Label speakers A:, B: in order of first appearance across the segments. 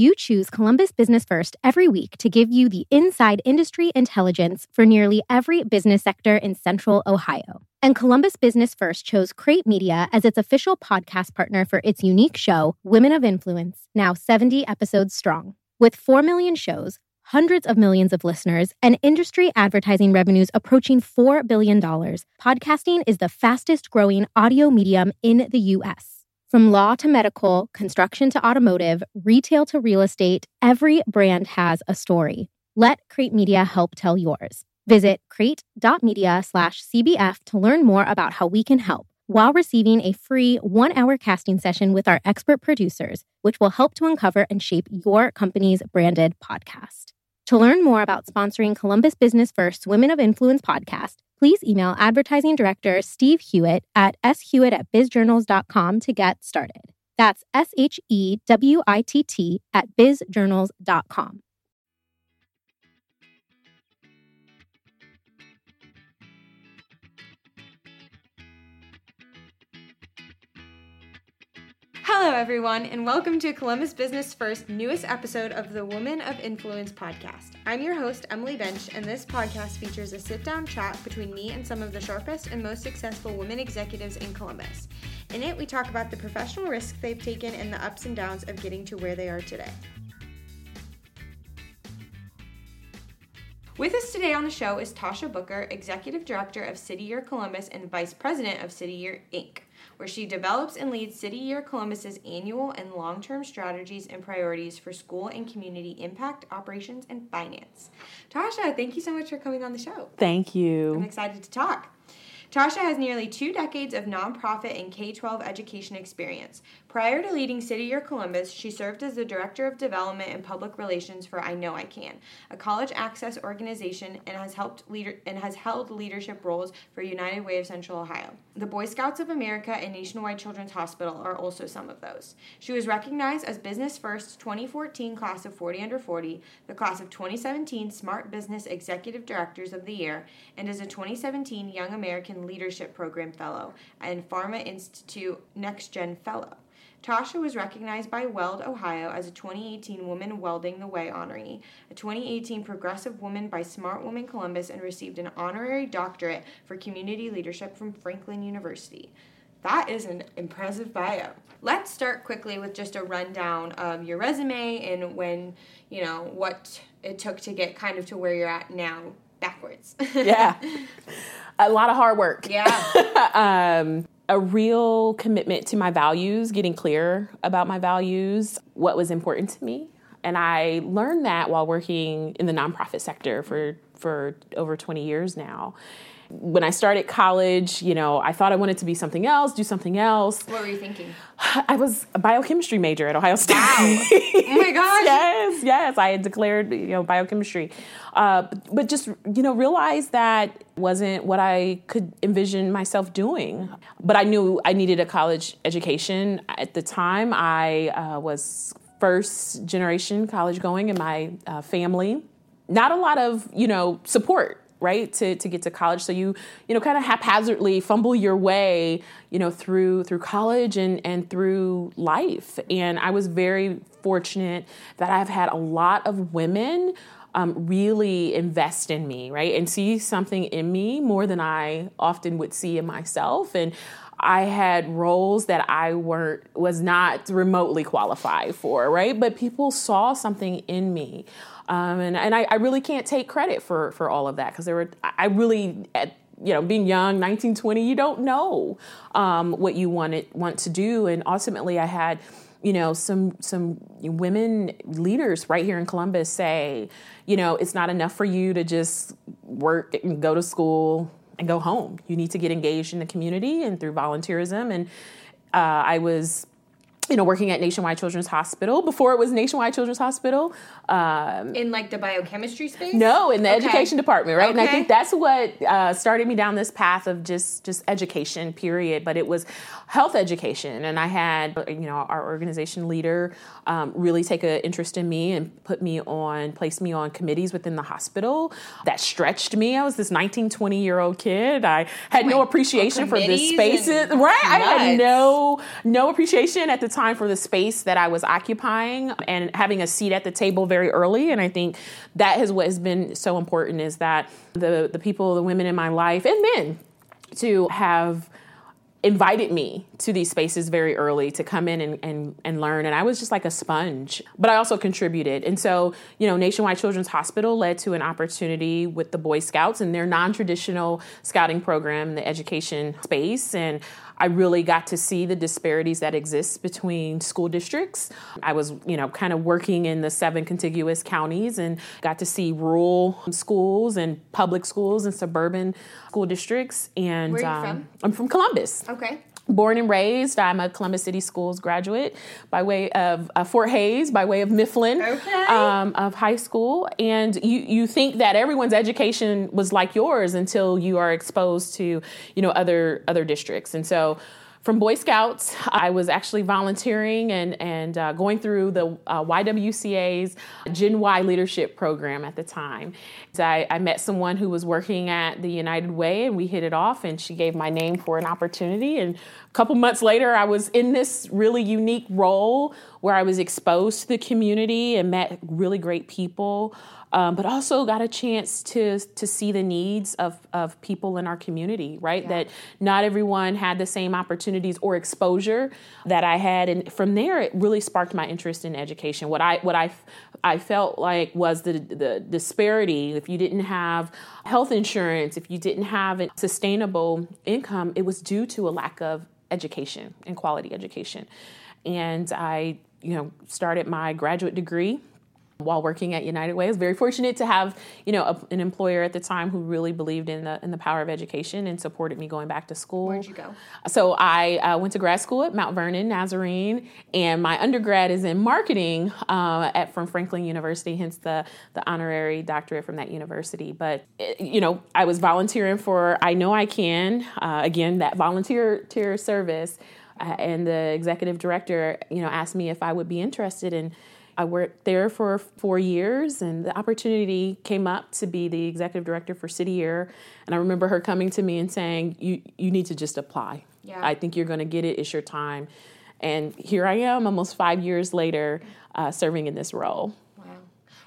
A: You choose Columbus Business First every week to give you the inside industry intelligence for nearly every business sector in Central Ohio. And Columbus Business First chose Crate Media as its official podcast partner for its unique show, Women of Influence, now 70 episodes strong. With 4 million shows, hundreds of millions of listeners, and industry advertising revenues approaching $4 billion, podcasting is the fastest growing audio medium in the U.S. From law to medical, construction to automotive, retail to real estate, every brand has a story. Let Crate Media help tell yours. Visit crate.media slash CBF to learn more about how we can help while receiving a free one hour casting session with our expert producers, which will help to uncover and shape your company's branded podcast. To learn more about sponsoring Columbus Business First Women of Influence podcast, please email advertising director Steve Hewitt at shewitt at bizjournals.com to get started. That's S H E W I T T at bizjournals.com.
B: Hello, everyone, and welcome to Columbus Business First newest episode of the Woman of Influence podcast. I'm your host, Emily Bench, and this podcast features a sit down chat between me and some of the sharpest and most successful women executives in Columbus. In it, we talk about the professional risks they've taken and the ups and downs of getting to where they are today. With us today on the show is Tasha Booker, Executive Director of City Year Columbus and Vice President of City Year Inc where she develops and leads City Year Columbus's annual and long term strategies and priorities for school and community impact, operations, and finance. Tasha, thank you so much for coming on the show.
C: Thank you.
B: I'm excited to talk. Tasha has nearly two decades of nonprofit and K 12 education experience. Prior to leading City Year Columbus, she served as the Director of Development and Public Relations for I Know I Can, a college access organization, and has helped leader and has held leadership roles for United Way of Central Ohio. The Boy Scouts of America and Nationwide Children's Hospital are also some of those. She was recognized as Business First 2014 Class of 40 Under 40, the Class of 2017 Smart Business Executive Directors of the Year, and as a 2017 Young American Leadership Program Fellow and Pahara Institute Next Gen Fellow. Tasha was recognized by Weld, Ohio as a 2018 Woman Welding the Way honoree, a 2018 Progressive Woman by Smart Woman Columbus, and received an honorary doctorate for community leadership from Franklin University. That is an impressive bio. Let's start quickly with just a rundown of your resume and when, you know, what it took to get kind of to where you're at now backwards.
C: yeah. A lot of hard work.
B: Yeah.
C: um, a real commitment to my values, getting clear about my values, what was important to me. And I learned that while working in the nonprofit sector for, for over 20 years now when I started college, you know, I thought I wanted to be something else, do something else.
B: What were you thinking?
C: I was a biochemistry major at Ohio State.
B: Wow. oh my gosh.
C: yes, yes. I had declared, you know, biochemistry. Uh, but just, you know, realized that wasn't what I could envision myself doing. But I knew I needed a college education. At the time, I uh, was first generation college going in my uh, family. Not a lot of, you know, support right to, to get to college. So you you know kind of haphazardly fumble your way you know through through college and and through life. And i was very fortunate that i've had a lot of women um, really invest in me right and see something in me more than i often would see in myself. And I had roles that I weren't was not remotely qualified for, right? But people saw something in me. Um, and and I, I, really can't take credit for for all of that because there were I really at you know being young 19 20 you don't know um, what you want want to do and ultimately I had you know some some women leaders right here in Columbus say you know it's not enough for you to just work and go to school and go home. You need to get engaged in the community and through volunteerism. And uh, I was you know, working at Nationwide Children's Hospital before it was Nationwide Children's Hospital.
B: Um, in like the biochemistry space?
C: No, in the okay. education department, right?
B: Okay.
C: And I think that's what uh, started me down this path of just just education, period. But it was health education, and I had you know our organization leader um, really take an interest in me and put me on, place me on committees within the hospital that stretched me. I was this 19, 20 year old kid. I had oh no appreciation for this spaces, right? I had no no appreciation at the time time for the space that I was occupying and having a seat at the table very early. And I think that is what has been so important is that the the people, the women in my life, and men, to have invited me to these spaces very early to come in and, and, and learn and i was just like a sponge but i also contributed and so you know nationwide children's hospital led to an opportunity with the boy scouts and their non-traditional scouting program the education space and I really got to see the disparities that exist between school districts. I was, you know, kind of working in the seven contiguous counties and got to see rural schools and public schools and suburban school districts. And
B: Where are you um, from?
C: I'm from Columbus.
B: Okay
C: born and raised. I'm a Columbus City Schools graduate by way of uh, Fort Hayes, by way of Mifflin
B: okay.
C: um, of high school. And you you think that everyone's education was like yours until you are exposed to you know other other districts. And so from Boy Scouts. I was actually volunteering and, and uh, going through the uh, YWCA's Gen Y leadership program at the time. So I, I, met someone who was working at the United Way and we hit it off, and she gave my name for an opportunity. And a couple months later, I was in this really unique role where I was exposed to the community and met really great people um, but also got a chance to to see the needs of of people in our community. Right, yeah. that not everyone had the same opportunities or exposure that I had, and from there, it really sparked my interest in education. What I what I I felt like was the the disparity. If you didn't have health insurance, if you didn't have a sustainable income, it was due to a lack of education and quality education. And I, you know, started my graduate degree while working at United Way. I was very fortunate to have, you know, a, an employer at the time who really believed in the in the power of education and supported me going back to school.
B: Where'd you go?
C: So I uh, went to grad school at Mount Vernon Nazarene, and my undergrad is in marketing uh, at from Franklin University, hence the the honorary doctorate from that university. But eh, you know, I was volunteering for I Know I Can uh, again that volunteer service. Uh, and the executive director, you know, asked me if I would be interested in I worked there for four years, and the opportunity came up to be the executive director for City Year. And I remember her coming to me and saying, "You you need to just apply.
B: Yeah.
C: I think you're going to get it. It's your time." And here I am, almost five years later, uh, serving in this role.
B: Wow.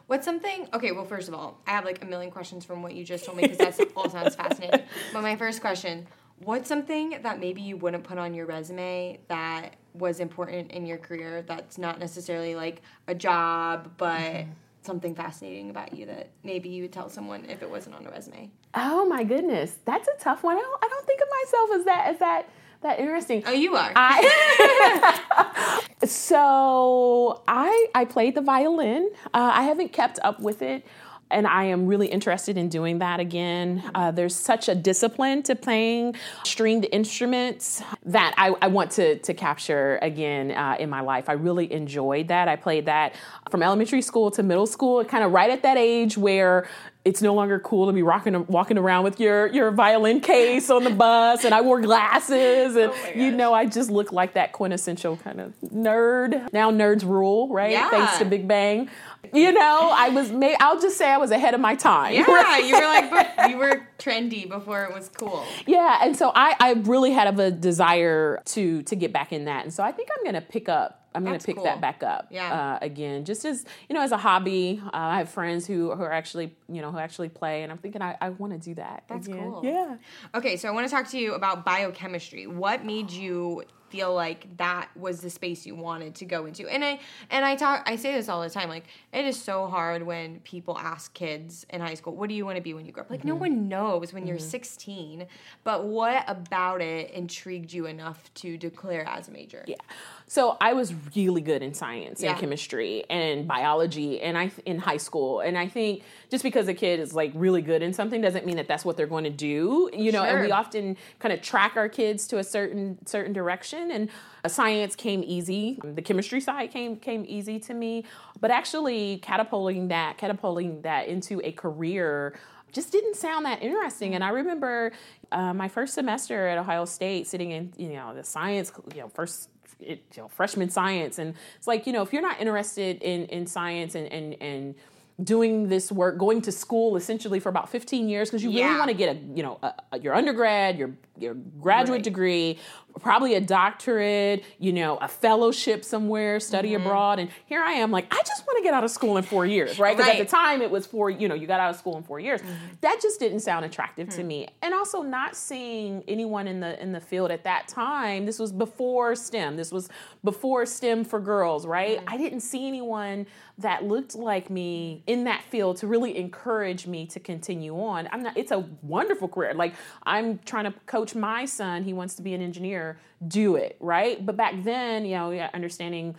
B: What's something? Okay, well, first of all, I have like a million questions from what you just told me because that all sounds fascinating. But my first question: What's something that maybe you wouldn't put on your resume that was important in your career that's not necessarily like a job, but mm-hmm. something fascinating about you that maybe you would tell someone if it wasn't on a resume?
C: Oh my goodness, that's a tough one. I don't, I don't think of myself as that as that that interesting.
B: Oh, you are.
C: I, so I I played the violin. Uh, I haven't kept up with it and I am really interested in doing that again. Uh, there's such a discipline to playing stringed instruments that I, I want to, to capture again uh, in my life. I really enjoyed that. I played that from elementary school to middle school, kind of right at that age where it's no longer cool to be rocking, walking around with your, your violin case on the bus, and I wore glasses, and oh you know, I just look like that quintessential kind of nerd. Now nerds rule, right?
B: Yeah.
C: Thanks to Big Bang you know, I was. May, I'll just say I was ahead of my time.
B: Yeah, you were like you were trendy before it was cool.
C: Yeah, and so I, I really had a desire to to get back in that, and so I think I'm going to pick up. I'm going to pick
B: cool.
C: that back up
B: yeah.
C: uh, again, just as you know, as a hobby. Uh, I have friends who, who are actually, you know, who actually play, and I'm thinking I, I want to do that.
B: That's
C: again.
B: cool.
C: Yeah.
B: Okay, so I want to talk to you about biochemistry. What made you feel like that was the space you wanted to go into. And I and I talk I say this all the time like it is so hard when people ask kids in high school, "What do you want to be when you grow up?" Like mm-hmm. no one knows when mm-hmm. you're 16, but what about it intrigued you enough to declare as a major?
C: Yeah. So I was really good in science
B: yeah.
C: and chemistry and biology and I in high school and I think just because a kid is like really good in something doesn't mean that that's what they're going to do, you know,
B: sure.
C: and we often kind of track our kids to a certain certain direction and science came easy. The chemistry side came came easy to me, but actually catapulting that catapulting that into a career just didn't sound that interesting. And I remember uh, my first semester at Ohio State, sitting in you know the science, you know first you know, freshman science. And it's like, you know, if you're not interested in, in science and, and, and doing this work, going to school essentially for about 15 years because you
B: yeah.
C: really want to get a, you know, a, a, your undergrad, your your graduate
B: right.
C: degree probably a doctorate, you know, a fellowship somewhere, study
B: Mm-hmm.
C: abroad. And here I am, like, I just want to get out of school in four years, right? Because at the time it was four, you know, you got out of school in four years.
B: Mm-hmm.
C: That just didn't sound attractive
B: Hmm.
C: to me. And also not seeing anyone in the in the field at that time. This was before STEM. This was before STEM for girls, right?
B: Hmm.
C: I didn't see anyone that looked like me in that field to really encourage me to continue on. I'm not it's a wonderful career. Like I'm trying to coach my son, he wants to be an engineer, do it, right? But back then, you know, yeah, understanding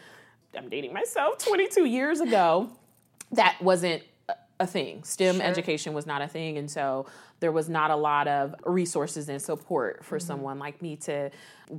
C: I'm dating myself 22 years ago, that wasn't a- a thing. STEM
B: Sure.
C: education was not a thing, and so there was not a lot of resources and support for
B: Mm-hmm.
C: someone like me to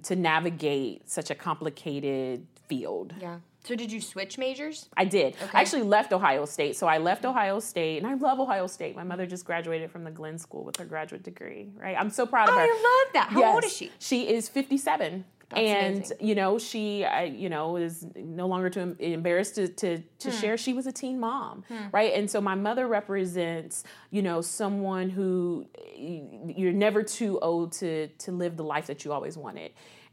C: to navigate such a complicated field.
B: Yeah. So did you switch majors?
C: I did.
B: Okay.
C: I actually left Ohio State. So I left Ohio State, and I love Ohio State. My mother just graduated from the Glenn School with her graduate degree. Right? I'm so proud of her.
B: I love that. How old is she?
C: She is 57.
B: That's
C: and
B: amazing.
C: you know she I, you know is no longer too embarrassed to to, to
B: Hmm.
C: share she was a teen mom right and so my mother represents you know someone who you're never too old to to live the life that you always wanted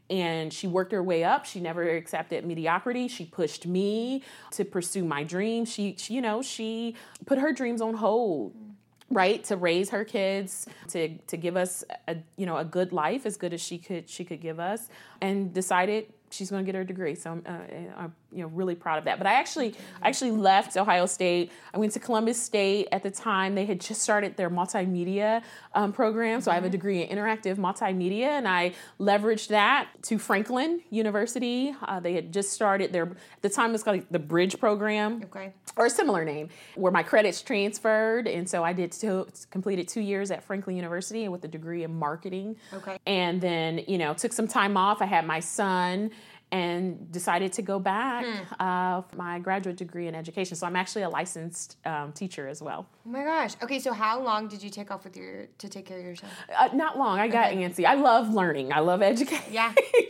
C: and she worked her way up. She never accepted mediocrity. She pushed me to pursue my dreams. She, she you know she put her dreams on hold right to raise her kids to to give us a you know a good life as good as she could she could give us and decided she's going to get her degree. So uh, you know really proud of that but i actually i actually left ohio state i went to columbus state at the time they had just started their multimedia um, program so i have a degree in interactive multimedia and i leveraged that to franklin university uh, they had just started their at the time it was called the bridge program
B: Okay.
C: or a similar name, where my credits transferred, and so I did two, completed two years at Franklin University with a degree in marketing.
B: Okay.
C: and then you know took some time off. I had my son. And decided to go back
B: Hmm.
C: uh, for my graduate degree in education. So I'm actually a licensed um, teacher as well.
B: Oh my gosh. Okay, so how long did you take off with your to take care of yourself?
C: Uh, not long. I got antsy. I love learning. I love education.
B: Yeah.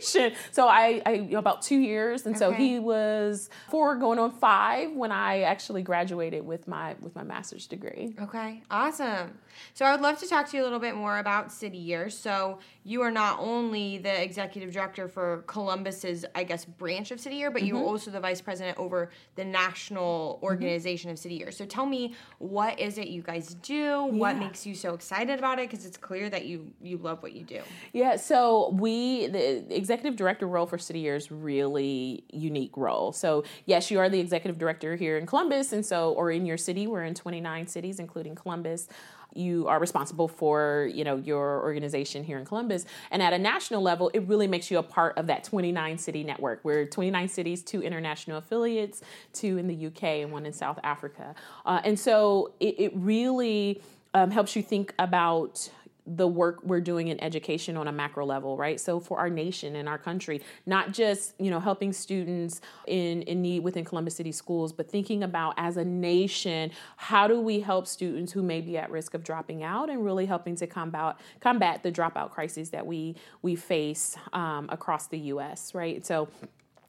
C: so I, I you know, about two years, and so he was four, going on five when I actually graduated with my with my master's degree.
B: Okay, awesome. So I would love to talk to you a little bit more about City Year. So you are not only the executive director for Columbus's, I guess, branch of City Year, but you're mm-hmm. also the vice president over the national mm-hmm. organization of City Year. So tell me, what is it you guys do? What makes you so excited about it? Because it's clear that you you love what you do.
C: Yeah, so we the executive director role for City Year is really unique role. So yes, you are the executive director here in Columbus, and so or in your city. We're in 29 cities, including Columbus. You are responsible for you know your organization here in Columbus, and at a national level, it really makes you a part of that 29 city network. We're 29 cities, two international affiliates, two in the UK, and one in South Africa, uh, and so it, it really um, helps you think about the work we're doing in education on a macro level, right? So for our nation and our country, not just, you know, helping students in, in need within Columbus City schools, but thinking about as a nation, how do we help students who may be at risk of dropping out and really helping to combat combat the dropout crises that we we face um, across the US, right? So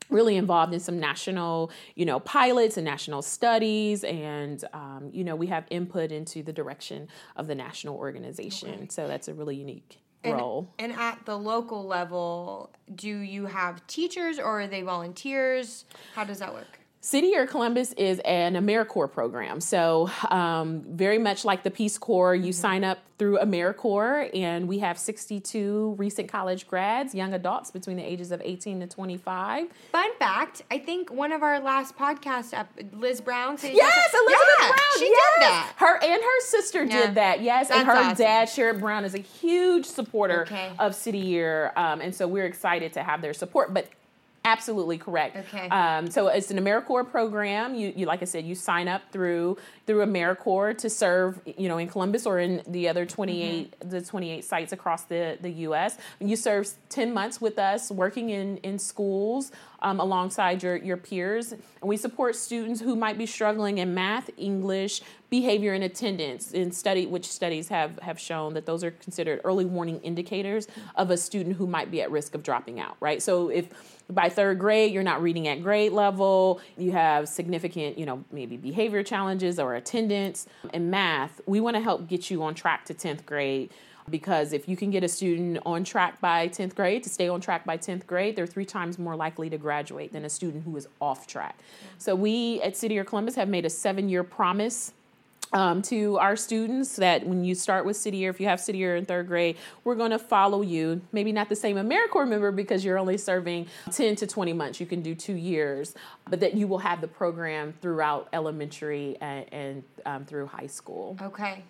C: really involved in some national you know pilots and national studies and um, you know we have input into the direction of the national organization so that's a really unique role
B: And at the local level, do you have teachers or are they volunteers? How does that work?
C: City Year Columbus is an AmeriCorps program. So, um, very much like the Peace Corps, you sign up through AmeriCorps, and we have 62 recent college grads, young adults between the ages of 18 to 25.
B: Fun fact, I think one of our last podcasts, ep- Liz Brown. City
C: Yes, Elizabeth
B: Yeah,
C: Brown.
B: She
C: yes.
B: did that.
C: Her and her sister
B: Yeah.
C: did that. Yes, and her
B: awesome.
C: dad, Sherrod Brown, is a huge supporter
B: Okay.
C: of City Year, um, and so we're excited to have their support. But absolutely correct.
B: Okay.
C: Um, so it's an AmeriCorps program. You, you, like I said, you sign up through through AmeriCorps to serve, you know, in Columbus or in the other 28
B: Mm-hmm.
C: the 28 sites across the the U.S. You serve 10 months with us, working in in schools um, alongside your your peers, and we support students who might be struggling in math, English, behavior, and attendance. In study, which studies have have shown that those are considered early warning indicators of a student who might be at risk of dropping out. Right. So if by third grade you're not reading at grade level, you have significant, you know, maybe behavior challenges or attendance in math, we want to help get you on track to 10th grade because if you can get a student on track by 10th grade to stay on track by 10th grade they're three times more likely to graduate than a student who is off track so we at city of columbus have made a seven year promise um, to our students that when you start with City Year, if you have City Year in third grade, we're going to follow you. Maybe not the same AmeriCorps member because you're only serving 10 to 20 months. You can do two years, but that you will have the program throughout elementary and, and um, through high school.
B: Okay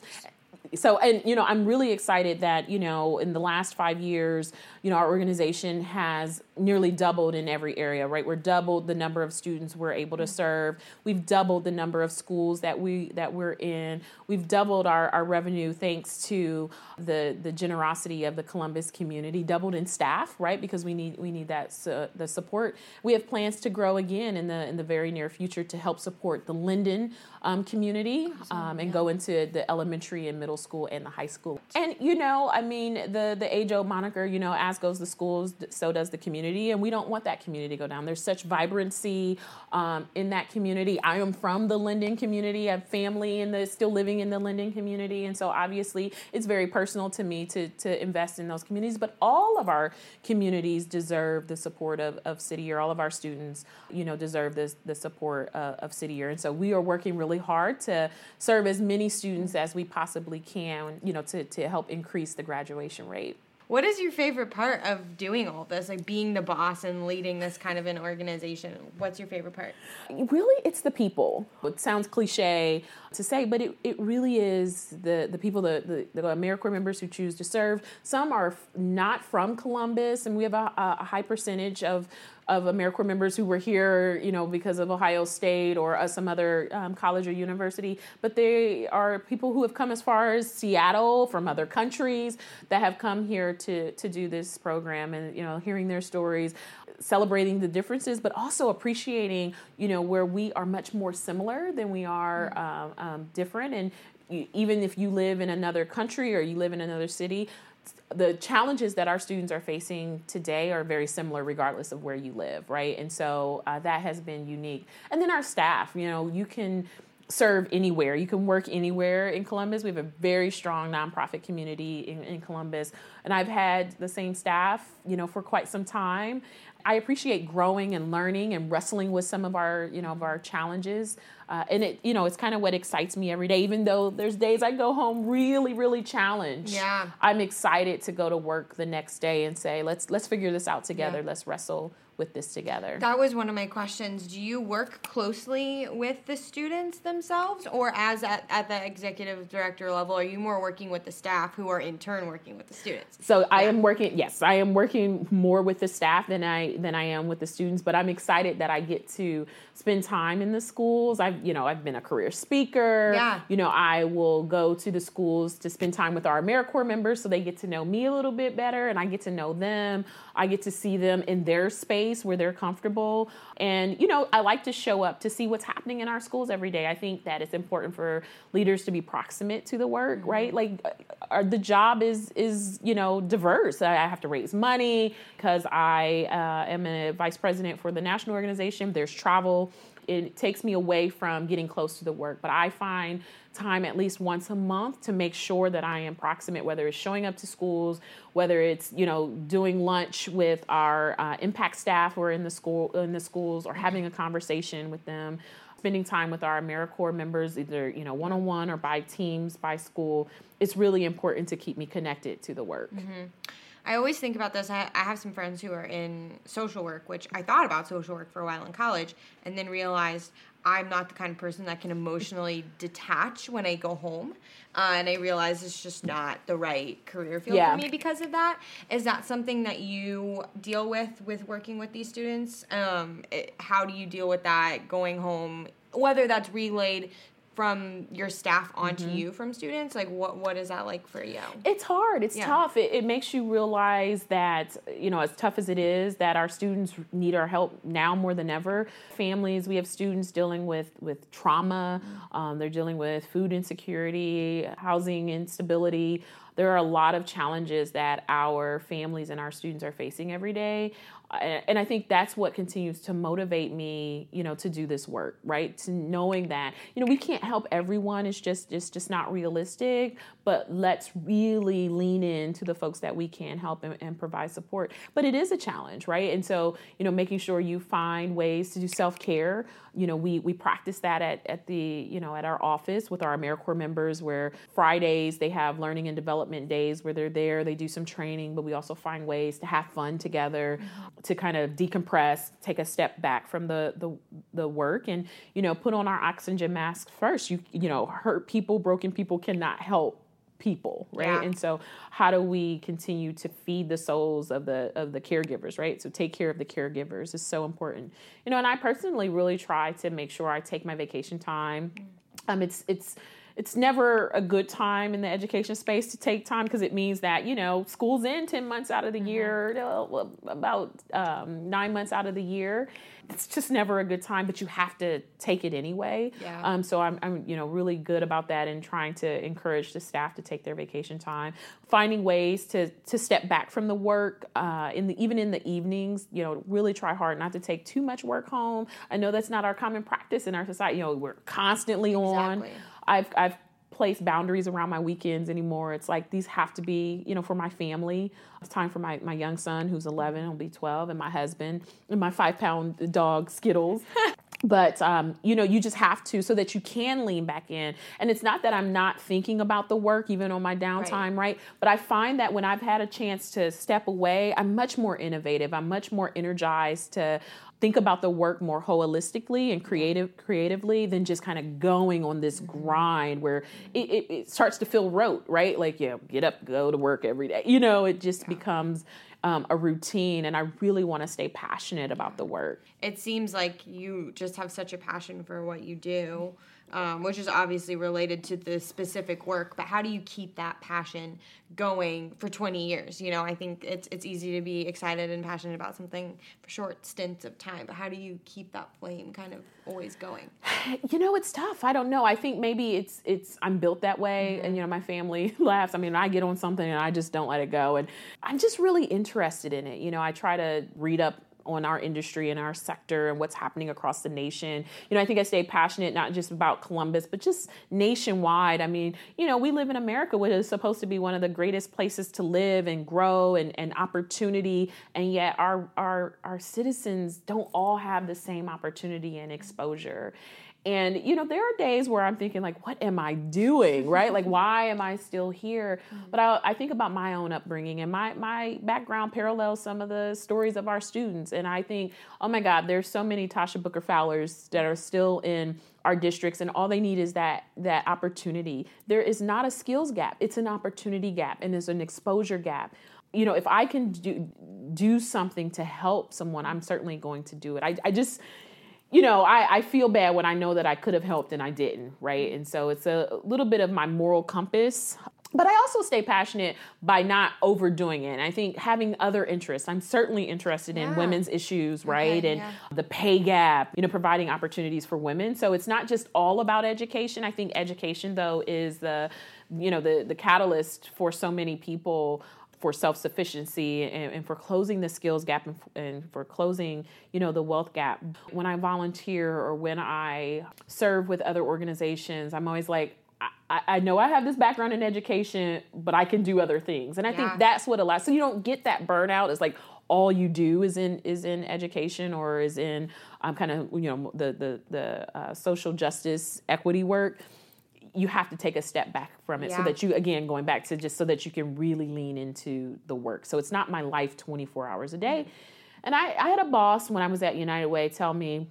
C: so and you know i'm really excited that you know in the last five years you know our organization has nearly doubled in every area right? We're doubled the number of students we're able to serve. We've doubled the number of schools that we that we're in. We've doubled our, our revenue thanks to the the generosity of the columbus community doubled in staff right? Because we need we need that the support. We have plans to grow again in the in the very near future to help support the linden um, community um, and go into the elementary and middle school and the high school. And you know, I mean, the the age old moniker, you know, as goes the schools, so does the community, and we don't want that community to go down. There's such vibrancy um, in that community. I am from the Linden community. I have family in the still living in the Linden community, and so obviously it's very personal to me to to invest in those communities. But all of our communities deserve the support of, of City Year. All of our students, you know, deserve this the support uh, of City Year, and so we are working really hard to serve as many students as we possibly can, you know, to, to help increase the graduation rate.
B: What is your favorite part of doing all this, like being the boss and leading this kind of an organization? What's your favorite part?
C: Really, it's the people. It sounds cliche to say, but it, it really is the, the people, the, the, the AmeriCorps members who choose to serve. Some are not from Columbus, and we have a, a high percentage of of AmeriCorps members who were here, you know, because of Ohio State or uh, some other um, college or university, but they are people who have come as far as Seattle from other countries that have come here to to do this program, and you know, hearing their stories, celebrating the differences, but also appreciating, you know, where we are much more similar than we are mm-hmm. um, um, different, and even if you live in another country or you live in another city, the challenges that our students are facing today are very similar regardless of where you live right? And so uh, that has been unique. And then our staff you know you can serve anywhere you can work anywhere in columbus we have a very strong nonprofit community in, in columbus and i've had the same staff you know for quite some time I appreciate growing and learning and wrestling with some of our, you know, of our challenges. Uh, and it, you know, it's kind of what excites me every day. Even though there's days I go home really, really challenged.
B: Yeah.
C: I'm excited to go to work the next day and say, let's let's figure this out together. Yeah. Let's wrestle with this together.
B: That was one of my questions. Do you work closely with the students themselves or as at, at the executive director level are you more working with the staff who are in turn working with the students?
C: So yeah. I am working yes, I am working more with the staff than I than I am with the students, but I'm excited that I get to spend time in the schools. I've you know, I've been a career speaker.
B: Yeah.
C: You know, I will go to the schools to spend time with our AmeriCorps members so they get to know me a little bit better and I get to know them. I get to see them in their space where they're comfortable. And, you know, I like to show up to see what's happening in our schools every day. I think that it's important for leaders to be proximate to the work, mm-hmm. right? Like, uh, the job is, is, you know, diverse. I have to raise money because I uh, am a vice president for the national organization. There's travel it takes me away from getting close to the work. But I find time at least once a month to make sure that I am proximate, whether it's showing up to schools, whether it's you know doing lunch with our uh, impact staff who are in the school in the schools, or having a conversation with them. Spending time with our AmeriCorps members, either you know one on one or by teams, by school, it's really important to keep me connected to the work.
B: Mm-hmm. I always think about this. I, I have some friends who are in social work, which I thought about social work for a while in college, and then realized I'm not the kind of person that can emotionally detach when I go home. Uh, and I realize it's just not the right career field yeah. for me because of that. Is that something that you deal with with working with these students? Um, it, how do you deal with that going home? Whether that's relayed from your staff onto mm-hmm. you from students? Like what what is that like for you?
C: It's hard. It's yeah. tough. It, it, makes you realize that you know as tough as it is that our students need our help now more than ever. Families we have students dealing with with trauma. Mm-hmm. um, they're dealing with food insecurity housing instability. There are a lot of challenges that our families and our students are facing every day and I think that's what continues to motivate me, you know, to do this work, right? To knowing that, you know, we can't help everyone. It's just it's just not realistic. But let's really lean into the folks that we can help and, and provide support. But it is a challenge, right? And so, you know, making sure you find ways to do self care. You know, we we practice that at at the you know at our office with our AmeriCorps members, where Fridays they have learning and development days where they're there, they do some training, but we also find ways to have fun together. To kind of decompress, take a step back from the the, the work, and you know put on our oxygen mask first. You you know hurt people, broken people cannot help people right yeah. and so how do we continue to feed the souls of the of the caregivers right so take care of the caregivers is so important you know and i personally really try to make sure i take my vacation time mm. um it's it's it's never a good time in the education space to take time because it means that you know school's in 10 months out of the mm-hmm. year about um, nine months out of the year it's just never a good time but you have to take it anyway yeah. Um, so I'm, I'm you know really good about that and trying to encourage the staff to take their vacation time finding ways to to step back from the work uh, in the even in the evenings you know really try hard not to take too much work home i know that's not our common practice in our society you know we're constantly on exactly I've I've placed boundaries around my weekends anymore. It's like these have to be, you know, for my family. It's time for my, my young son who's 11, he'll be 12, and my husband and my five pound dog Skittles. but um, you know you just have to so that you can lean back in and it's not that i'm not thinking about the work even on my downtime right. right, but i find that when i've had a chance to step away i'm much more innovative i'm much more energized to think about the work more holistically and creative creatively than just kind of going on this mm-hmm. grind where it, it, it, starts to feel rote right like you know, get up go to work every day you know it just yeah. becomes um, a routine and i really want to stay passionate about the work.
B: It seems like you just have such a passion for what you do um, which is obviously related to the specific work. But how do you keep that passion going for 20 years? You know, I think it's it's easy to be excited and passionate about something for short stints of time. But how do you keep that flame kind of always going?
C: You know, it's tough. I don't know. I think maybe it's it's I'm built that way, mm-hmm. and you know, my family laughs. I mean, I get on something and I just don't let it go, and I'm just really interested in it. You know, I try to read up on our industry and our sector and what's happening across the nation. You know, I think I stay passionate not just about Columbus, but just nationwide. I mean, you know, we live in America, which is supposed to be one of the greatest places to live and grow and, and opportunity, and yet our our our citizens don't all have the same opportunity and exposure. And, you know, there are days where I'm thinking, like, what am I doing? Right? like, why am I still here? Mm-hmm. But I, I, think about my own upbringing and my, my background parallels some of the stories of our students. And I think, oh my God, there's so many Tasha Booker Fowlers that are still in our districts and all they need is that that opportunity there is not a skills gap it's an opportunity gap and there's an exposure gap you know if i can do do something to help someone i'm certainly going to do it i, I just you know, I, I feel bad when I know that I could have helped and I didn't, right? And so it's a little bit of my moral compass. But I also stay passionate by not overdoing it. And I think having other interests. I'm certainly interested yeah. in women's issues, right? Okay, and yeah. the pay gap, you know, providing opportunities for women. So it's not just all about education. I think education though is the you know the the catalyst for so many people for self-sufficiency and, and, for closing the skills gap and, and, for closing you know the wealth gap when i volunteer or when i serve with other organizations i'm always like I, I know I have this background in education, but I can do other things, and I yeah. think that's what allows. So you don't get that burnout. It's like all you do is in is in education or is in um, kind of you know the the the uh, social justice equity work you have to take a step back from it yeah. so that you again going back to just so that you can really lean into the work. So it's not my life 24 hours a day. And I, I had a boss when i was at united way tell me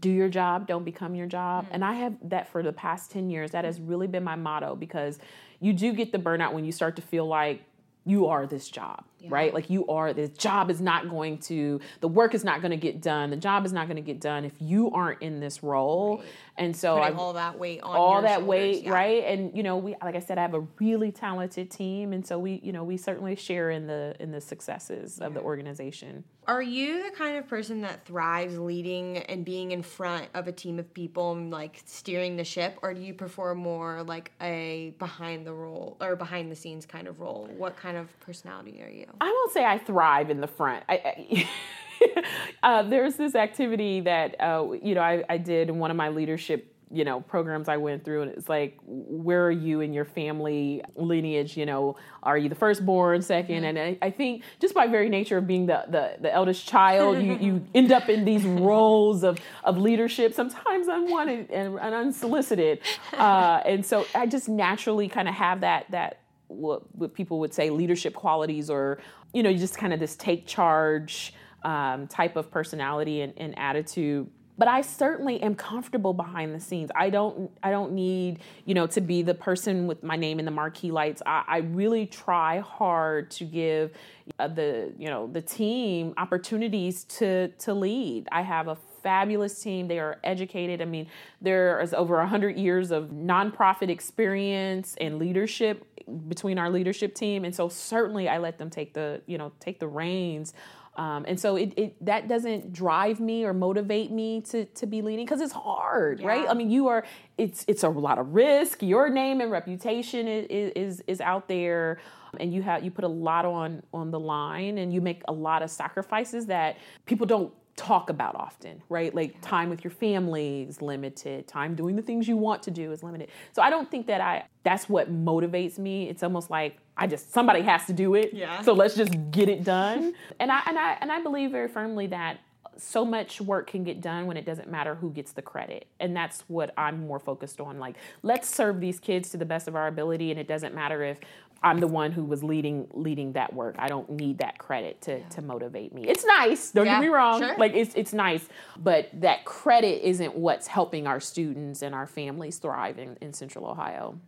C: do your job don't become your job. Mm-hmm. and i have that for the past 10 years. That has really been my motto because you do get the burnout when you start to feel like you are this job yeah. right like you are this job is not going to the work is not going to get done the job is not going to get done if you aren't in this role right. and so
B: I, all that weight on
C: all that
B: shoulders.
C: weight
B: yeah.
C: right and you know we like i said i have a really talented team and so we you know we certainly share in the in the successes yeah. of the organization
B: are you the kind of person that thrives leading and being in front of a team of people and like steering the ship or do you prefer more like a behind the role or behind the scenes kind of role what kind of personality are you
C: I won't say I thrive in the front. I, I uh, there's this activity that uh, you know I, I did in one of my leadership you know programs I went through, and it's like, where are you in your family lineage? You know, are you the firstborn, 2nd mm-hmm. And I, I, think just by very nature of being the the, the eldest child, you, you end up in these roles of of leadership, sometimes unwanted and, and unsolicited, uh, and so I just naturally kind of have that that what, what people would say leadership qualities, or you know, just kind of this take charge. Um, type of personality and, and attitude but I certainly am comfortable behind the scenes. I don't I don't need, you know, to be the person with my name in the marquee lights. I, I really try hard to give uh, the, you know, the team opportunities to to lead. I have a fabulous team. They are educated. I mean, there is over 100 years of nonprofit experience and leadership between our leadership team and so certainly I let them take the, you know, take the reins um, and so it, it, that doesn't drive me or motivate me to to be leading because it's hard, yeah. right? I mean, you are it's it's a lot of risk. Your name and reputation is is, is out there, and you have you put a lot on on the line, and you make a lot of sacrifices that people don't talk about often, right? Like time with your family is limited, time doing the things you want to do is limited. So I don't think that I that's what motivates me. It's almost like I just somebody has to do it. Yeah. So let's just get it done. and I and I and I believe very firmly that so much work can get done when it doesn't matter who gets the credit. And that's what I'm more focused on. Like, let's serve these kids to the best of our ability. And it doesn't matter if I'm the one who was leading leading that work. I don't need that credit to yeah. to motivate me. It's nice, don't yeah, get me wrong. Sure. Like it's it's nice, but that credit isn't what's helping our students and our families thrive in, in Central Ohio.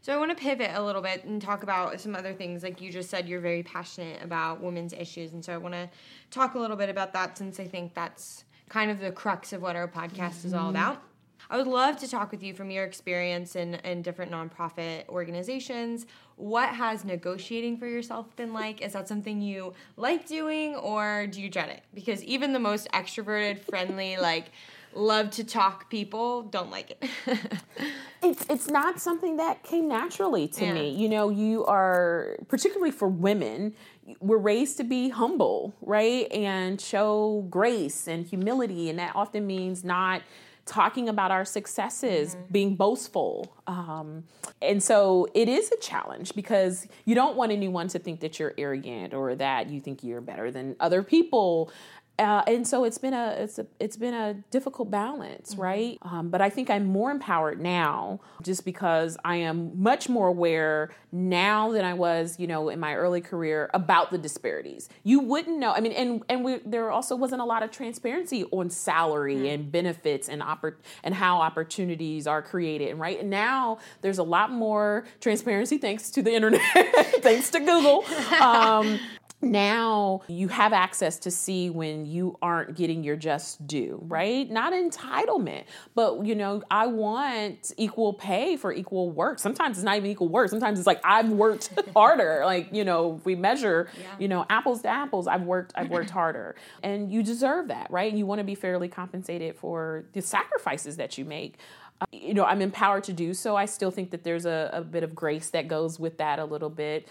B: So I want to pivot a little bit and talk about some other things. Like you just said, you're very passionate about women's issues, and so I want to talk a little bit about that since I think that's kind of the crux of what our podcast mm-hmm. is all mm-hmm. about. I would love to talk with you from your experience in, in different nonprofit organizations. What has negotiating for yourself been like? Is that something you like doing or do you dread it? Because even the most extroverted, friendly, like love to talk people don't like it.
C: it's it's not something that came naturally to yeah. me. You know, you are particularly for women, we're raised to be humble, right? And show grace and humility and that often means not talking about our successes, mm-hmm. being boastful. Um, and so it is a challenge because you don't want anyone to think that you're arrogant or that you think you're better than other people. Uh, and so it's been a it's a it's been a difficult balance, mm-hmm. right? Um, but I think I'm more empowered now, just because I am much more aware now than I was, you know, in my early career about the disparities. You wouldn't know. I mean, and and we, there also wasn't a lot of transparency on salary mm-hmm. and benefits and oppor- and how opportunities are created. And right and now, there's a lot more transparency thanks to the internet, thanks to Google. Um, now you have access to see when you aren't getting your just due, right? Not entitlement, but you know, I want equal pay for equal work. Sometimes it's not even equal work. Sometimes it's like I've worked harder. Like, you know, if we measure, yeah. you know, apples to apples, I've worked I've worked harder. And you deserve that, right? And you want to be fairly compensated for the sacrifices that you make you know, I'm empowered to do so. I still think that there's a, a, bit of grace that goes with that a little bit.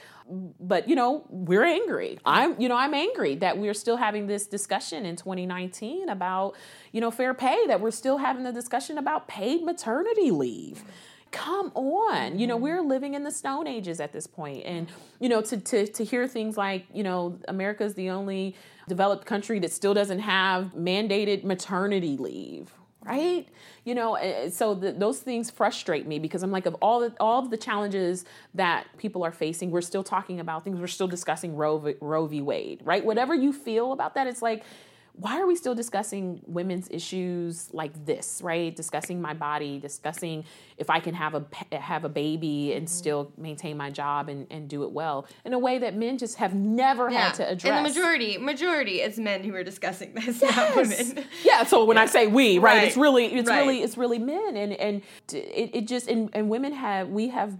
C: But, you know, we're angry. I'm, you know, I'm angry that we're still having this discussion in 2019 about, you know, fair pay, that we're still having the discussion about paid maternity leave. Come on. You know, we're living in the stone ages at this point. And, you know, to, to, to hear things like, you know, America's the only developed country that still doesn't have mandated maternity leave, right? You know, eh, eh, so the, those things frustrate me because I'm like, of all the, all of the challenges that people are facing, we're still talking about things. We're still discussing Roe Roe v. Wade, right? Whatever you feel about that, it's like why are we still discussing women's issues like this right discussing my body discussing if i can have a have a baby and mm-hmm. still maintain my job and, and do it well in a way that men just have never yeah. had to address
B: and the majority majority is men who are discussing this yes. not women
C: yeah so when yeah. i say we right, right, it's really it's right. really it's really men and and it, it just and, and women have we have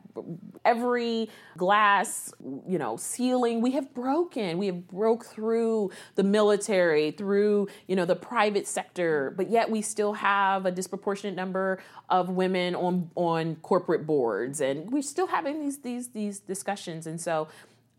C: every glass you know ceiling we have broken we have broke through the military through through you know the private sector, but yet we still have a disproportionate number of women on on corporate boards, and we're still having these these these discussions. And so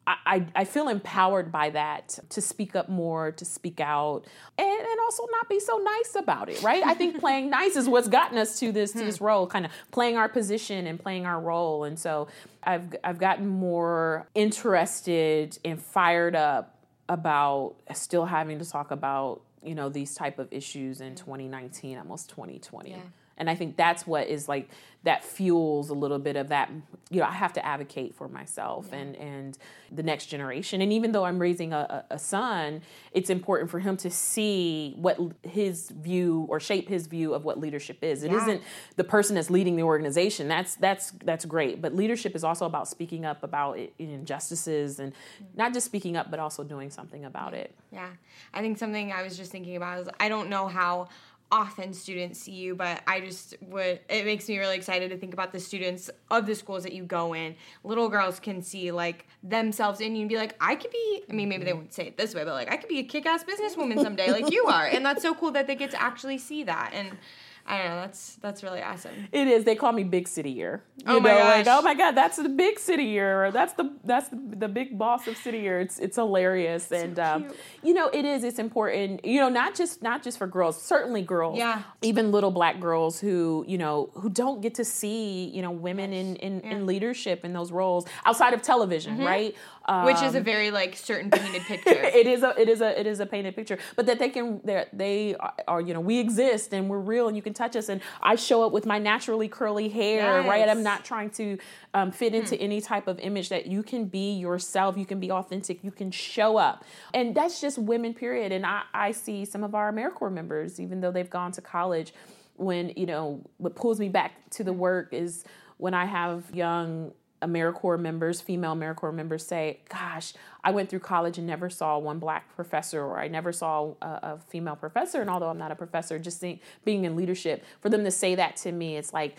C: I, I feel empowered by that to speak up more, to speak out, and, and also not be so nice about it, right? I think playing nice is what's gotten us to this to this hmm. role, kind of playing our position and playing our role. And so I've I've gotten more interested and fired up about still having to talk about you know these type of issues in 2019, almost 2020. Yeah and i think that's what is like that fuels a little bit of that you know i have to advocate for myself yeah. and and the next generation. And even though i'm raising a, a, son it's important for him to see what his view or shape his view of what leadership is. It yeah. not the person that's leading the organization. That's that's that's great. But leadership is also about speaking up about injustices and not just speaking up but also doing something about it.
B: Yeah. I think something i was just thinking about is i don't know how often students see you, but I just would it makes me really excited to think about the students of the schools that you go in. Little girls can see like themselves in you and be like, I could be I mean maybe they mm-hmm. wouldn't say it this way, but like I could be a kick ass businesswoman someday like you are. And that's so cool that they get to actually see that. And I don't know. That's that's really awesome.
C: It is. They call me Big City Year.
B: You oh my know, gosh.
C: Like, oh my God, that's the Big City Year. Or that's the that's the, the big boss of City Year. It's it's hilarious, so and um, you know it is. It's important. You know, not just not just for girls. Certainly girls.
B: Yeah.
C: Even little black girls who you know who don't get to see you know women in in, yeah. in leadership in those roles outside of television, mm-hmm. right?
B: Um, Which is a um, very like certain painted picture.
C: it is a it is a it is a painted picture, but that they can they they are you know we exist and we're real and you can touch us and I show up with my naturally curly hair, yes. right? I'm not trying to um, fit into hmm. any type of image that you can be yourself, you can be authentic, you can show up, and that's just women. Period. And I I see some of our AmeriCorps members, even though they've gone to college, when you know what pulls me back to the work is when I have young AmeriCorps members, female AmeriCorps members say, Gosh, I went through college and never saw one black professor, or I never saw a, a female professor. And although I'm not a professor, just think, being in leadership, for them to say that to me, it's like,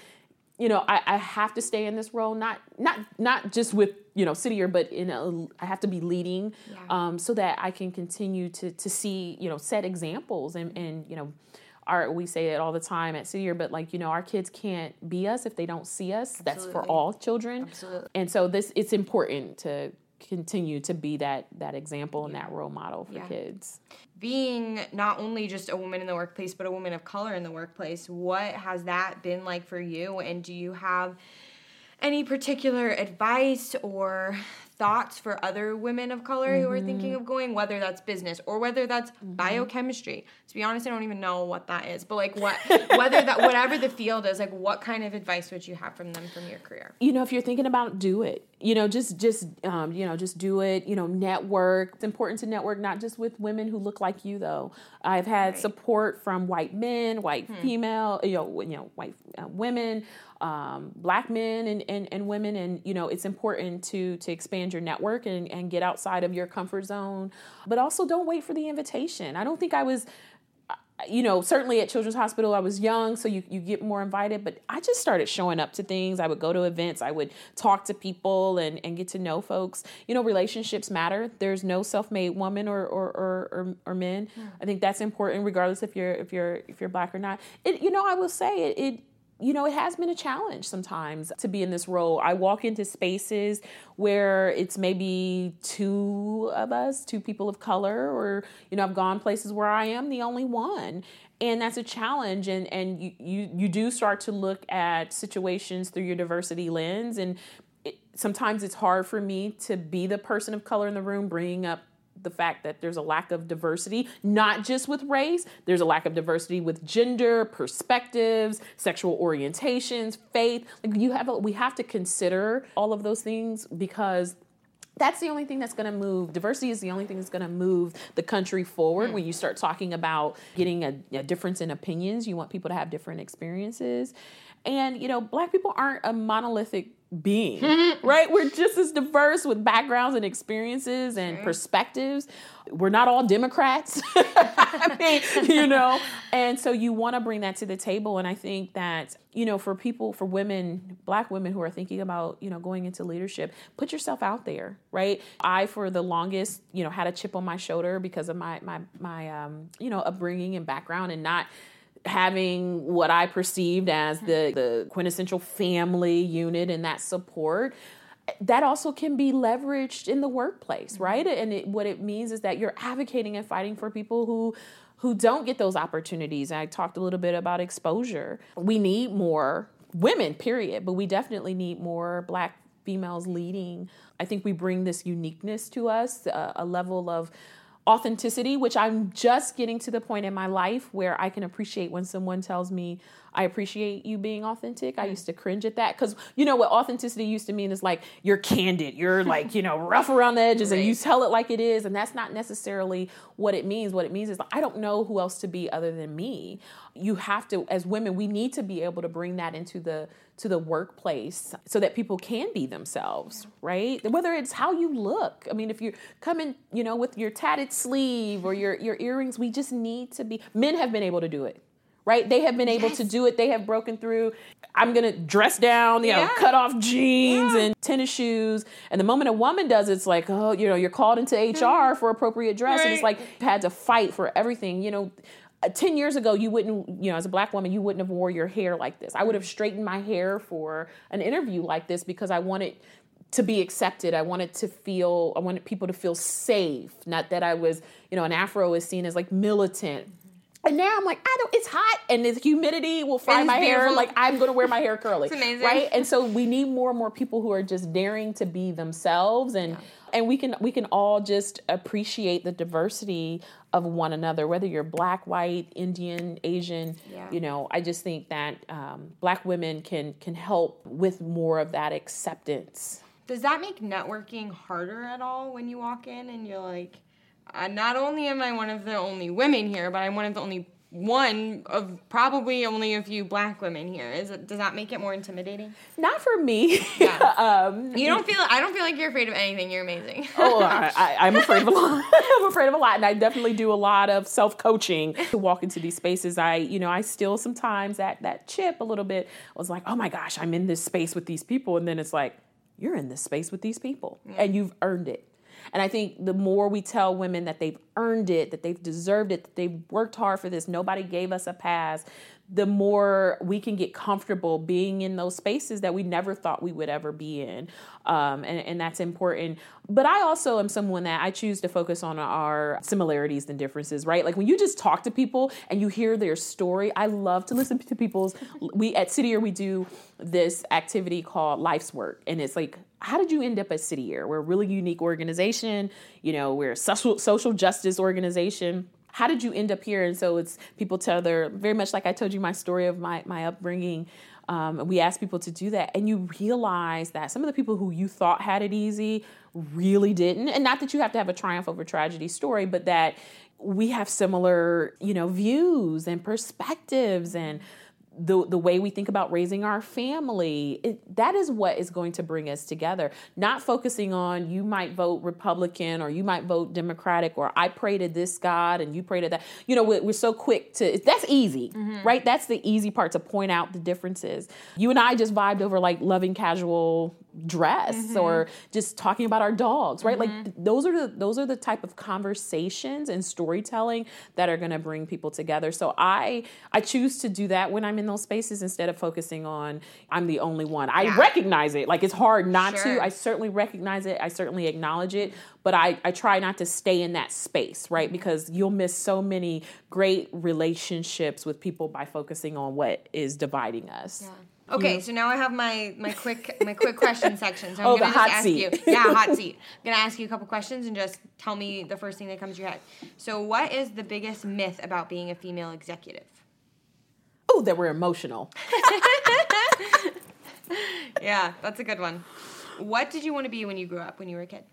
C: you know, I, I have to stay in this role, not not not just with you know City Year, but in a, I have to be leading, yeah. um, so that I can continue to to see you know set examples and and you know our we say it all the time at City Year, but like you know, our kids can't be us if they don't see us. Absolutely. That's for all children.
B: Absolutely.
C: And so this it's important to continue to be that that example and that role model for yeah. kids.
B: Being not only just a woman in the workplace, but a woman of color in the workplace, what has that been like for you? And do you have any particular advice or thoughts for other women of color mm-hmm. who are thinking mm-hmm. of going, whether that's business or whether that's mm-hmm. biochemistry. To be honest, I don't even know what that is, but like what, whether that, whatever the field is, like what kind of advice would you have from them from your career?
C: You know, if you're thinking about do it, you know, just, just, um, you know, just do it, you know, network. It's important to network, not just with women who look like you though. I've had right. support from white men, white hmm. female, you know, you know, white uh, women, um, black men and, and, and women and you know it's important to to expand your network and, and get outside of your comfort zone but also don't wait for the invitation i don't think i was you know certainly at children's hospital i was young so you, you get more invited but i just started showing up to things. I would go to events. I would talk to people and, and get to know folks. You know relationships matter. There's no self-made woman or or or, or, or men. Yeah. i think that's important regardless if you're if you're if you're black or not. It you know i will say it, it you know, it has been a challenge sometimes to be in this role. I walk into spaces where it's maybe two of us, two people of color, or, you know, I've gone places where I am the only one. And that's a challenge. And, and you, you, you do start to look at situations through your diversity lens. And it, sometimes it's hard for me to be the person of color in the room, bringing up the fact that there's a lack of diversity, not just with race, there's a lack of diversity with gender, perspectives, sexual orientations, faith. Like you have a, we have to consider all of those things because that's the only thing that's going to move diversity is the only thing that's going to move the country forward mm. when you start talking about getting a, a, difference in opinions you want people to have different experiences and you know black people aren't a monolithic being, right? We're just as diverse with backgrounds and experiences and sure. perspectives. We're not all Democrats, I mean, you know, and so you want to bring that to the table. And I think that, you know, for people, for women, black women who are thinking about, you know, going into leadership, put yourself out there, right? I, for the longest, you know, had a chip on my shoulder because of my, my, my, um, you know, upbringing and background and not, having what I perceived as the, the quintessential family unit and that support. that also can be leveraged in the workplace, right? And it, what it means is that you're advocating and fighting for people who who don't get those opportunities. I talked a little bit about exposure. We need more women, period, but we definitely need more black females leading. I think we bring this uniqueness to us, uh, a level of authenticity, which I'm just getting to the point in my life where I can appreciate when someone tells me, I appreciate you being authentic. I mm. used to cringe at that because you know what authenticity used to mean is like you're candid, you're like, you know, rough around the edges right. and you tell it like it is. And that's not necessarily what it means. What it means is like, I don't know who else to be other than me. You have to, as women, we need to be able to bring that into the to the workplace so that people can be themselves, right? Whether it's how you look. I mean, if you're coming, you know, with your tatted sleeve or your, your earrings, we just need to be men have been able to do it right? They have been able yes. to do it. They have broken through. I'm gonna dress down, you know, yeah. cut off jeans yeah. and tennis shoes. And the moment a woman does, it's like, oh, you know, you're called into HR mm-hmm. for appropriate dress, right. and it's like had to fight for everything. You know, uh, 10 years ago you wouldn't you know as a black woman you wouldn't have wore your hair like this i would have straightened my hair for an interview like this because i wanted to be accepted i wanted to feel i wanted people to feel safe not that i was you know an afro is seen as like militant and now I'm like, I don't. It's hot, and the humidity will fry my beautiful. hair. Like I'm going to wear my hair curly,
B: it's amazing.
C: right? And so we need more and more people who are just daring to be themselves, and yeah. and we can we can all just appreciate the diversity of one another, whether you're black, white, Indian, Asian. Yeah. You know, I just think that um, black women can can help with more of that acceptance.
B: Does that make networking harder at all when you walk in and you're like? Uh, not only am I one of the only women here, but I'm one of the only one of probably only a few black women here. Is it, does that make it more intimidating?
C: Not for me. Yeah. um,
B: you don't feel. I don't feel like you're afraid of anything. You're amazing.
C: oh, I, am afraid of a lot. I'm afraid of a lot, and I definitely do a lot of self coaching to walk into these spaces. I, you know, I still sometimes that that chip a little bit. I was like, oh my gosh, I'm in this space with these people, and then it's like, you're in this space with these people, and you've earned it and I think the more we tell women that they've earned it, that they've deserved it, that they've worked hard for this, nobody gave us a pass, the more we can get comfortable being in those spaces that we never thought we would ever be in. Um, and, and that's important. But I also am someone that I choose to focus on our similarities and differences, right? Like when you just talk to people and you hear their story, I love to listen to people's. We at City Year, we do this activity called Life's Work. And it's like, how did you end up at City Year? We're a really unique organization. You know, we're a social, social justice organization how did you end up here? And so it's people tell their very much like I told you my story of my my upbringing. Um, we ask people to do that, and you realize that some of the people who you thought had it easy really didn't. And not that you have to have a triumph over tragedy story, but that we have similar, you know, views and perspectives and the the way we think about raising our family it, that is what is going to bring us together. Not focusing on you might vote republican or you might vote democratic or i pray to this god and you pray to that. You know we're, we're so quick to that's easy mm-hmm. right? That's the easy part to point out the differences. You and i just vibed over like loving casual dress mm-hmm. or just talking about our dogs right mm-hmm. like those are the those are the type of conversations and storytelling that are going to bring people together so i i choose to do that when i'm in those spaces instead of focusing on i'm the only one i yeah. recognize it like it's hard not sure. to i certainly recognize it i certainly acknowledge it but I, I try not to stay in that space right because you'll miss so many great relationships with people by focusing on what is dividing us
B: yeah. Okay, so now I have my my quick my quick question section. So I'm
C: oh,
B: gonna
C: just
B: ask
C: seat.
B: you. Yeah, hot seat. I'm gonna ask you a couple questions and just tell me the first thing that comes to your head. So what is the biggest myth about being a female executive?
C: Oh, that we're emotional.
B: yeah, that's a good one. What did you want to be when you grew up when you were a kid?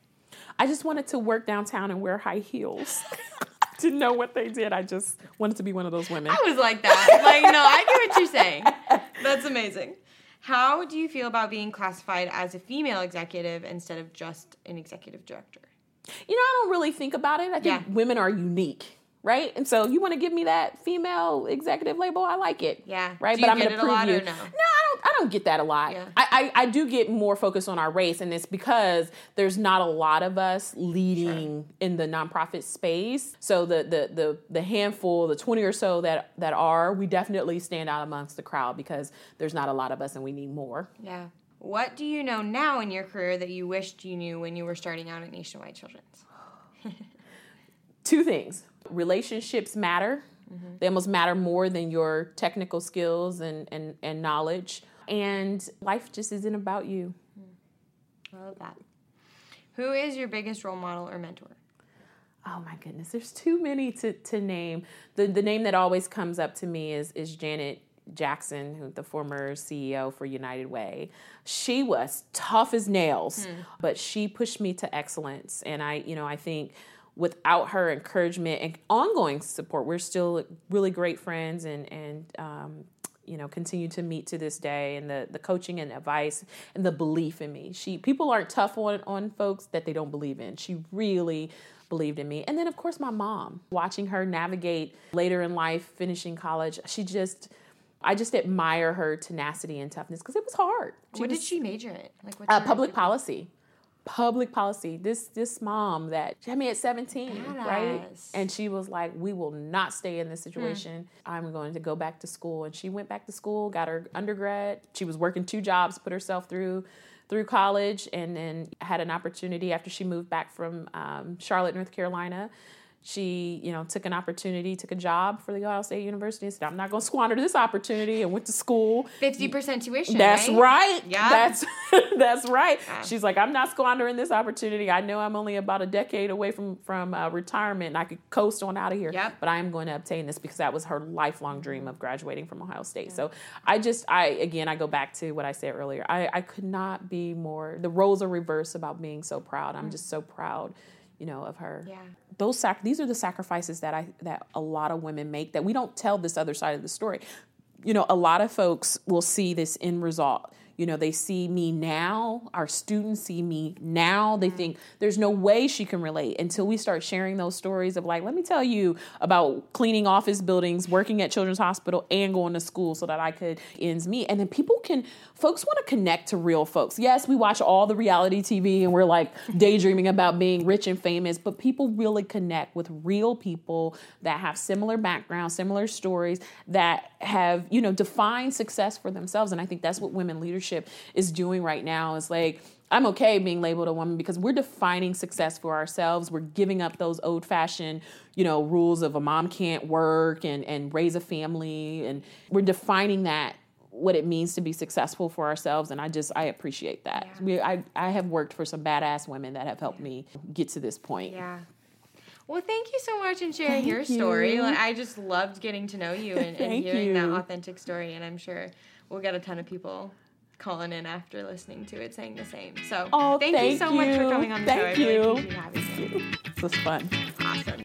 C: I just wanted to work downtown and wear high heels. Didn't know what they did. I just wanted to be one of those women.
B: I was like that. Like, no, I get what you're saying. That's amazing. How do you feel about being classified as a female executive instead of just an executive director?
C: You know, I don't really think about it. I think yeah. women are unique right? And so you want to give me that female executive label? I like it.
B: Yeah.
C: Right.
B: but
C: I'm
B: going to
C: prove
B: you.
C: No? no, don't. I don't get that a lot. Yeah. I, I, I do get more focused on our race, and it's because there's not a lot of us leading sure. in the nonprofit space. So the the the the handful, the twenty or so that that are, we definitely stand out amongst the crowd because there's not a lot of us, and we need more.
B: Yeah. What do you know now in your career that you wished you knew when you were starting out at Nationwide Children's?
C: Two things relationships matter, mm-hmm. they almost matter more than your technical skills and, and, and knowledge. And life just isn't about you.
B: I love that. Who is your biggest role model or mentor?
C: Oh my goodness, there's too many to, to name. The the name that always comes up to me is is Janet Jackson, who the former CEO for United Way. She was tough as nails, hmm. but she pushed me to excellence. And I, you know, I think without her encouragement and ongoing support, we're still really great friends and and um, you know continue to meet to this day and the the coaching and advice and the belief in me she people aren't tough on on folks that they don't believe in she really believed in me and then of course my mom watching her navigate later in life finishing college she just I just admire her tenacity and toughness because it was hard.
B: She what was, did she major in?
C: Like uh, public policy. Public policy. This this mom that she had me at 17, Badass. right? And she was like, "We will not stay in this situation. Hmm. I'm going to go back to school." And she went back to school, got her undergrad. She was working two jobs, put herself through through college, and then had an opportunity after she moved back from um, Charlotte, North Carolina she, you know, took an opportunity, took a job for the Ohio State University and said, I'm not going to squander this opportunity and went to school.
B: 50% tuition.
C: That's right. right. Yeah. That's, that's right. Yeah. She's like, I'm not squandering this opportunity. I know I'm only about a decade away from, from uh, retirement and I could coast on out of here.
B: Yep.
C: But I am going to obtain this because that was her lifelong dream of graduating from Ohio State. Yeah. So I just, I, again, I go back to what I said earlier. I, I could not be more, the roles are reversed about being so proud. I'm mm. just so proud you know, of her.
B: Yeah.
C: Those sac- these are the sacrifices that I that a lot of women make that we don't tell this other side of the story. You know, a lot of folks will see this end result you know, they see me now, our students see me now. They mm-hmm. think there's no way she can relate until we start sharing those stories of like, let me tell you about cleaning office buildings, working at Children's Hospital, and going to school so that I could ends meet. And then people can, folks want to connect to real folks. Yes, we watch all the reality TV and we're like daydreaming about being rich and famous, but people really connect with real people that have similar backgrounds, similar stories, that have, you know, defined success for themselves. And I think that's what women leadership is doing right now is like I'm okay being labeled a woman because we're defining success for ourselves. We're giving up those old fashioned, you know, rules of a mom can't work and, and raise a family. And we're defining that what it means to be successful for ourselves. And I just, I appreciate that. Yeah. We, I, I have worked for some badass women that have helped me get to this point.
B: Yeah. Well, thank you so much in sharing thank your story. Like, I just loved getting to know you and, and hearing you. that authentic story. And I'm sure we'll get a ton of people calling in after listening to it saying the same. So
C: oh,
B: thank,
C: thank
B: you so you. much for coming on the
C: thank
B: show.
C: You.
B: Really
C: having you. This was fun.
B: Awesome.